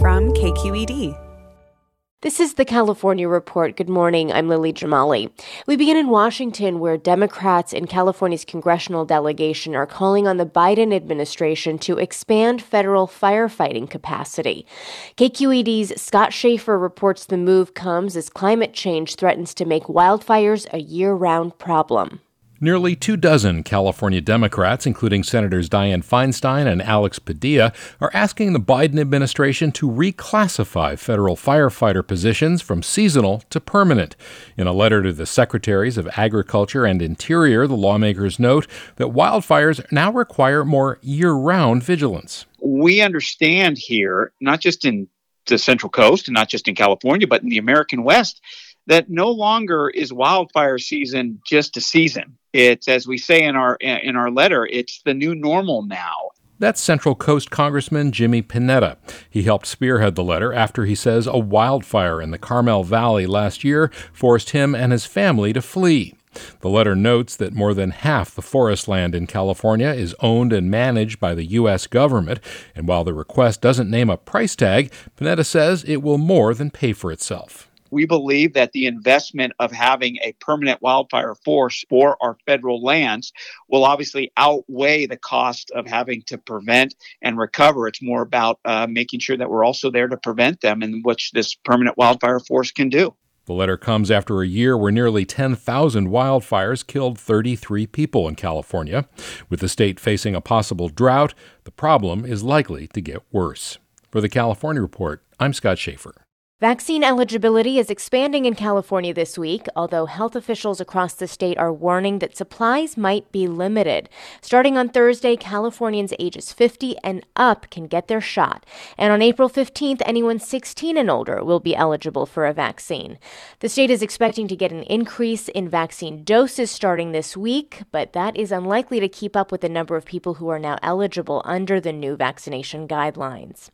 From KQED. This is the California Report. Good morning. I'm Lily Jamali. We begin in Washington, where Democrats in California's congressional delegation are calling on the Biden administration to expand federal firefighting capacity. KQED's Scott Shafer reports the move comes as climate change threatens to make wildfires a year round problem. Nearly two dozen California Democrats, including Senators Dianne Feinstein and Alex Padilla, are asking the Biden administration to reclassify federal firefighter positions from seasonal to permanent. In a letter to the Secretaries of Agriculture and Interior, the lawmakers note that wildfires now require more year round vigilance. We understand here, not just in the Central Coast and not just in California, but in the American West, that no longer is wildfire season just a season. It's as we say in our in our letter, it's the new normal now. That's Central Coast Congressman Jimmy Panetta. He helped spearhead the letter after he says a wildfire in the Carmel Valley last year forced him and his family to flee. The letter notes that more than half the forest land in California is owned and managed by the U.S. government, and while the request doesn't name a price tag, Panetta says it will more than pay for itself. We believe that the investment of having a permanent wildfire force for our federal lands will obviously outweigh the cost of having to prevent and recover. It's more about uh, making sure that we're also there to prevent them, and which this permanent wildfire force can do. The letter comes after a year where nearly 10,000 wildfires killed 33 people in California. With the state facing a possible drought, the problem is likely to get worse. For the California Report, I'm Scott Shafer. Vaccine eligibility is expanding in California this week, although health officials across the state are warning that supplies might be limited. Starting on Thursday, Californians ages 50 and up can get their shot. And on April 15th, anyone 16 and older will be eligible for a vaccine. The state is expecting to get an increase in vaccine doses starting this week, but that is unlikely to keep up with the number of people who are now eligible under the new vaccination guidelines.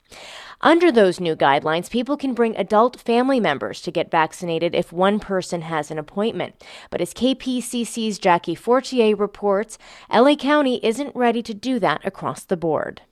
Under those new guidelines, people can bring adult family members to get vaccinated if one person has an appointment. But as KPCC's Jackie Fortier reports, LA County isn't ready to do that across the board.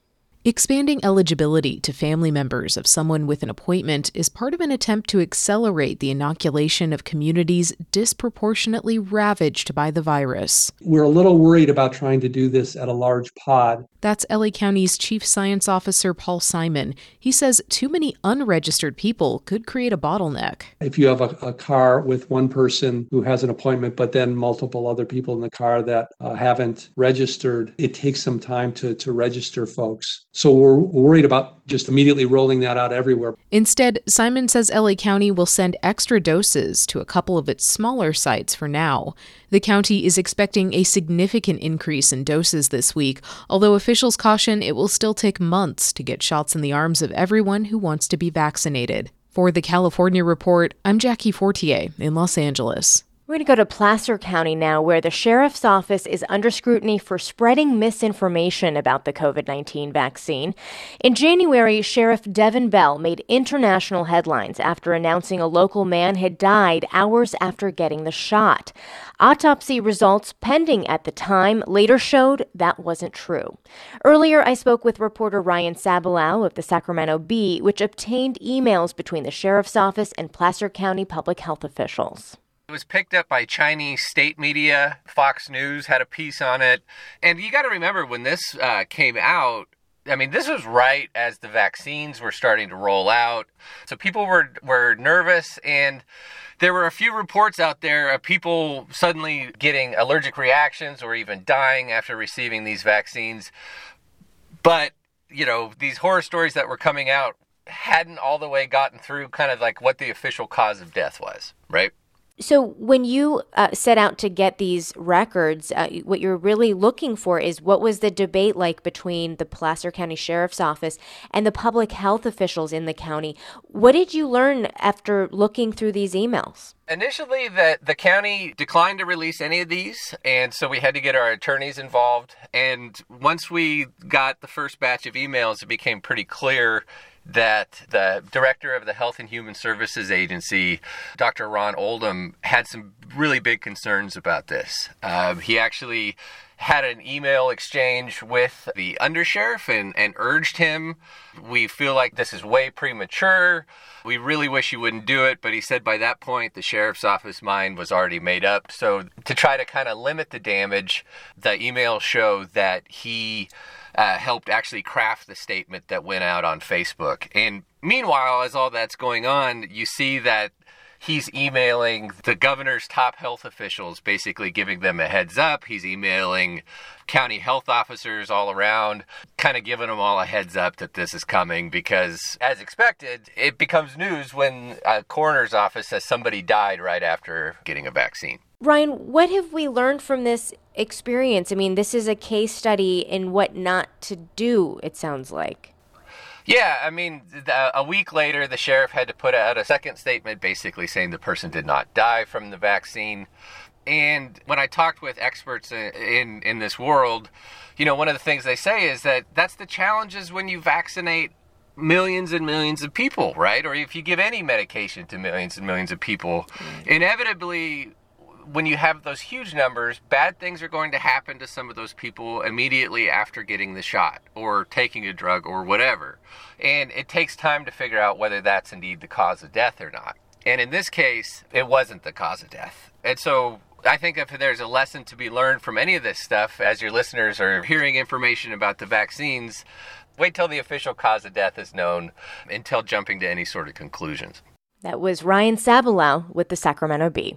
Expanding eligibility to family members of someone with an appointment is part of an attempt to accelerate the inoculation of communities disproportionately ravaged by the virus. We're a little worried about trying to do this at a large pod. That's LA County's Chief Science Officer Paul Simon. He says too many unregistered people could create a bottleneck. If you have a, a car with one person who has an appointment, but then multiple other people in the car that uh, haven't registered, it takes some time to, to register folks. So we're worried about just immediately rolling that out everywhere. Instead, Simon says LA County will send extra doses to a couple of its smaller sites for now. The county is expecting a significant increase in doses this week, although officials caution it will still take months to get shots in the arms of everyone who wants to be vaccinated. For the California Report, I'm Jackie Fortier in Los Angeles. We're going to go to Placer County now, where the sheriff's office is under scrutiny for spreading misinformation about the COVID 19 vaccine. In January, Sheriff Devon Bell made international headlines after announcing a local man had died hours after getting the shot. Autopsy results pending at the time later showed that wasn't true. Earlier, I spoke with reporter Ryan Sabalow of the Sacramento Bee, which obtained emails between the sheriff's office and Placer County public health officials. It was picked up by Chinese state media. Fox News had a piece on it. And you got to remember when this uh, came out, I mean, this was right as the vaccines were starting to roll out. So people were, were nervous and there were a few reports out there of people suddenly getting allergic reactions or even dying after receiving these vaccines. But, you know, these horror stories that were coming out hadn't all the way gotten through kind of like what the official cause of death was, right? So, when you uh, set out to get these records, uh, what you're really looking for is what was the debate like between the Placer County Sheriff's Office and the public health officials in the county. What did you learn after looking through these emails? Initially, the, the county declined to release any of these, and so we had to get our attorneys involved. And once we got the first batch of emails, it became pretty clear that the director of the Health and Human Services Agency, Dr. Ron Oldham, had some really big concerns about this. Um, he actually had an email exchange with the undersheriff and, and urged him. We feel like this is way premature. We really wish you wouldn't do it, but he said by that point the sheriff's office mind was already made up. So, to try to kind of limit the damage, the emails show that he uh, helped actually craft the statement that went out on Facebook. And meanwhile, as all that's going on, you see that he's emailing the governor's top health officials, basically giving them a heads up. He's emailing county health officers all around, kind of giving them all a heads up that this is coming because, as expected, it becomes news when a coroner's office says somebody died right after getting a vaccine. Ryan, what have we learned from this experience? I mean, this is a case study in what not to do, it sounds like. Yeah, I mean, a week later, the sheriff had to put out a second statement basically saying the person did not die from the vaccine. And when I talked with experts in, in, this world, you know, one of the things they say is that that's the challenges when you vaccinate millions and millions of people, right? Or if you give any medication to millions and millions of people, mm. inevitably when you have those huge numbers, bad things are going to happen to some of those people immediately after getting the shot or taking a drug or whatever. And it takes time to figure out whether that's indeed the cause of death or not. And in this case, it wasn't the cause of death. And so I think if there's a lesson to be learned from any of this stuff, as your listeners are hearing information about the vaccines, wait till the official cause of death is known until jumping to any sort of conclusions. That was Ryan Sabalow with the Sacramento Bee.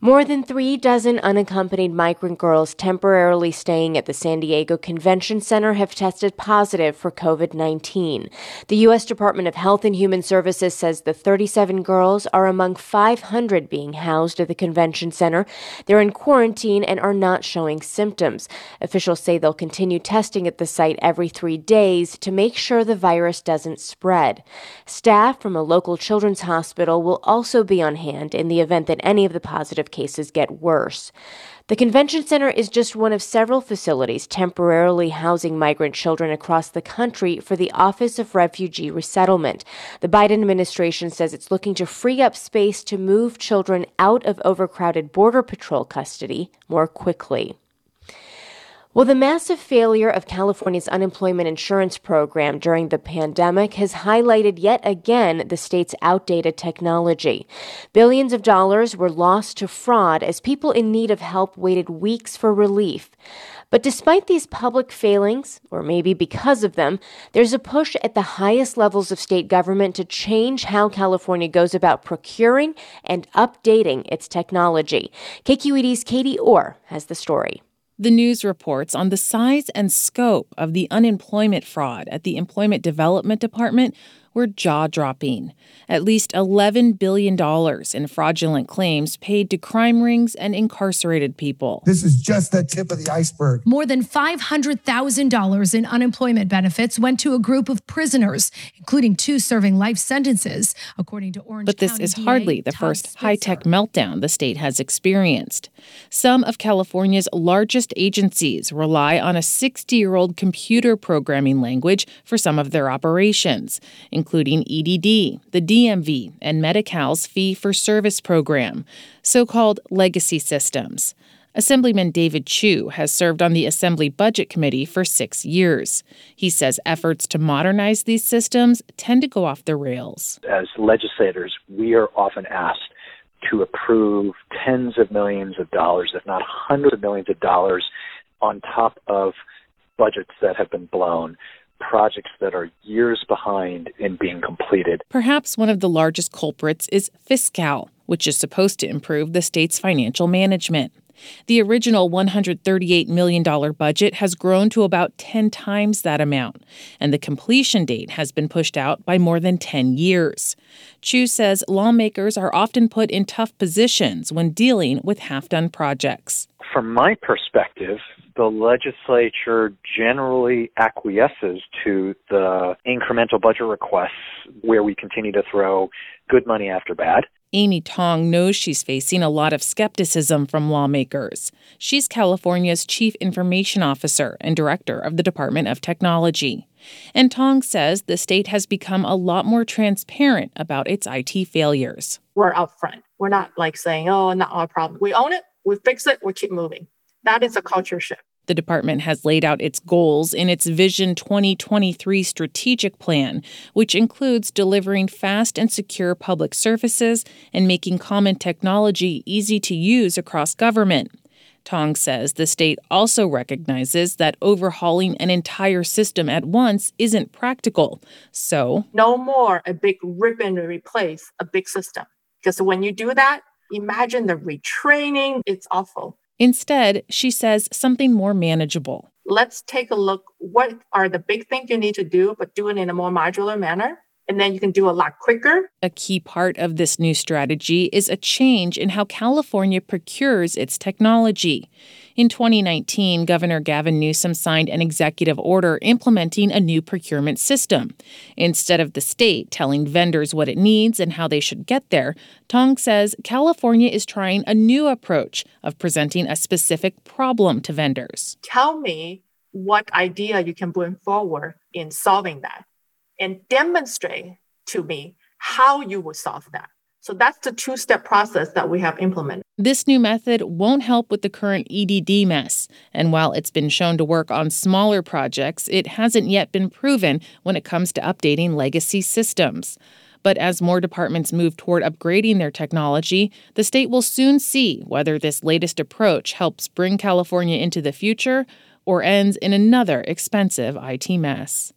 More than three dozen unaccompanied migrant girls temporarily staying at the San Diego Convention Center have tested positive for COVID 19. The U.S. Department of Health and Human Services says the 37 girls are among 500 being housed at the convention center. They're in quarantine and are not showing symptoms. Officials say they'll continue testing at the site every three days to make sure the virus doesn't spread. Staff from a local children's hospital will also be on hand in the event that any of the positive cases get worse. The convention center is just one of several facilities temporarily housing migrant children across the country for the Office of Refugee Resettlement. The Biden administration says it's looking to free up space to move children out of overcrowded Border Patrol custody more quickly. Well, the massive failure of California's unemployment insurance program during the pandemic has highlighted yet again the state's outdated technology. Billions of dollars were lost to fraud as people in need of help waited weeks for relief. But despite these public failings, or maybe because of them, there's a push at the highest levels of state government to change how California goes about procuring and updating its technology. KQED's Katie Orr has the story. The news reports on the size and scope of the unemployment fraud at the Employment Development Department were jaw dropping. At least $11 billion in fraudulent claims paid to crime rings and incarcerated people. This is just the tip of the iceberg. More than $500,000 in unemployment benefits went to a group of prisoners, including two serving life sentences, according to Orange But this County is DA hardly the Todd first high tech meltdown the state has experienced. Some of California's largest agencies rely on a 60 year old computer programming language for some of their operations, including EDD, the DMV, and Medi Cal's fee for service program, so called legacy systems. Assemblyman David Chiu has served on the Assembly Budget Committee for six years. He says efforts to modernize these systems tend to go off the rails. As legislators, we are often asked to approve tens of millions of dollars, if not hundreds of millions of dollars, on top of budgets that have been blown projects that are years behind in being completed. Perhaps one of the largest culprits is FI$Cal, which is supposed to improve the state's financial management. The original $138 million budget has grown to about 10 times that amount, and the completion date has been pushed out by more than 10 years. Chiu says lawmakers are often put in tough positions when dealing with half done projects. From my perspective, the legislature generally acquiesces to the incremental budget requests where we continue to throw good money after bad. Amy Tong knows she's facing a lot of skepticism from lawmakers. She's California's chief information officer and director of the Department of Technology. And Tong says the state has become a lot more transparent about its IT failures. We're upfront. We're not like saying, oh, not our problem. We own it, we fix it, we keep moving. That is a culture shift. The department has laid out its goals in its Vision 2023 strategic plan, which includes delivering fast and secure public services and making common technology easy to use across government. Tong says the state also recognizes that overhauling an entire system at once isn't practical. So, no more a big rip and replace a big system. Because when you do that, imagine the retraining, it's awful. Instead, she says something more manageable. Let's take a look what are the big things you need to do, but do it in a more modular manner. And then you can do a lot quicker. A key part of this new strategy is a change in how California procures its technology. In 2019, Governor Gavin Newsom signed an executive order implementing a new procurement system. Instead of the state telling vendors what it needs and how they should get there, Tong says California is trying a new approach of presenting a specific problem to vendors. Tell me what idea you can bring forward in solving that and demonstrate to me how you would solve that. So that's the two step process that we have implemented. This new method won't help with the current EDD mess. And while it's been shown to work on smaller projects, it hasn't yet been proven when it comes to updating legacy systems. But as more departments move toward upgrading their technology, the state will soon see whether this latest approach helps bring California into the future or ends in another expensive IT mess.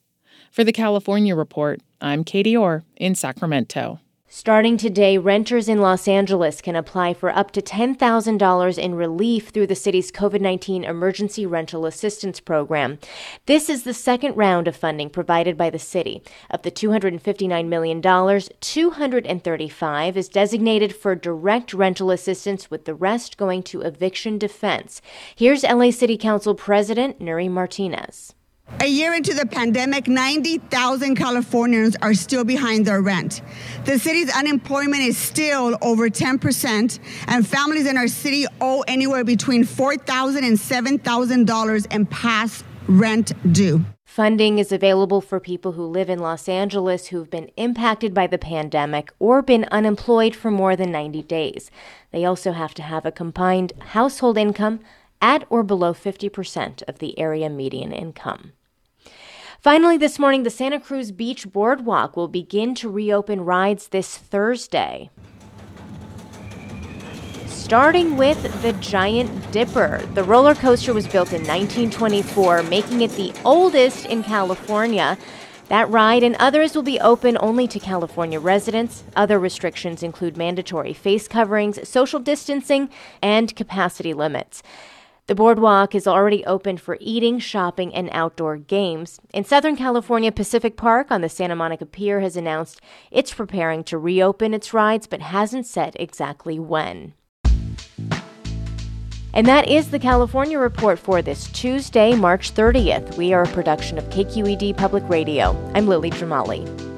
For the California Report, I'm Katie Orr in Sacramento. Starting today, renters in Los Angeles can apply for up to $10,000 in relief through the city's COVID 19 Emergency Rental Assistance Program. This is the second round of funding provided by the city. Of the $259 million, 235 is designated for direct rental assistance, with the rest going to eviction defense. Here's LA City Council President Nury Martinez. A year into the pandemic, 90,000 Californians are still behind their rent. The city's unemployment is still over 10%, and families in our city owe anywhere between $4,000 and $7,000 in past rent due. Funding is available for people who live in Los Angeles who've been impacted by the pandemic or been unemployed for more than 90 days. They also have to have a combined household income at or below 50% of the area median income. Finally, this morning, the Santa Cruz Beach Boardwalk will begin to reopen rides this Thursday. Starting with the Giant Dipper. The roller coaster was built in 1924, making it the oldest in California. That ride and others will be open only to California residents. Other restrictions include mandatory face coverings, social distancing, and capacity limits. The boardwalk is already open for eating, shopping, and outdoor games. In Southern California, Pacific Park on the Santa Monica Pier has announced it's preparing to reopen its rides but hasn't said exactly when. And that is the California Report for this Tuesday, March 30th. We are a production of KQED Public Radio. I'm Lily Jamali.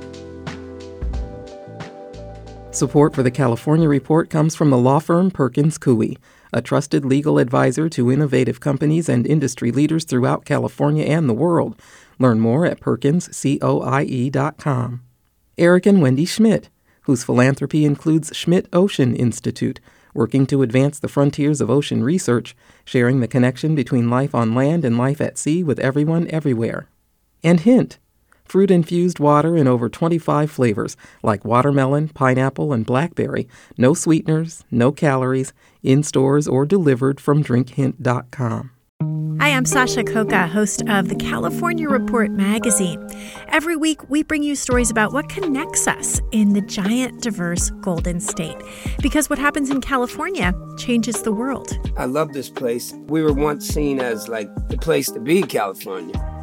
Support for the California Report comes from the law firm Perkins Coie, a trusted legal advisor to innovative companies and industry leaders throughout California and the world. Learn more at perkinscoie.com. Eric and Wendy Schmidt, whose philanthropy includes Schmidt Ocean Institute working to advance the frontiers of ocean research, sharing the connection between life on land and life at sea with everyone everywhere. And Hint, fruit infused water in over 25 flavors like watermelon, pineapple, and blackberry. No sweeteners, no calories, in stores or delivered from drinkhint.com. Hi, I'm Sasha Khokha, host of the California Report magazine. Every week, we bring you stories about what connects us in the giant, diverse Golden State. Because what happens in California changes the world. I love this place. We were once seen as like the place to be, California.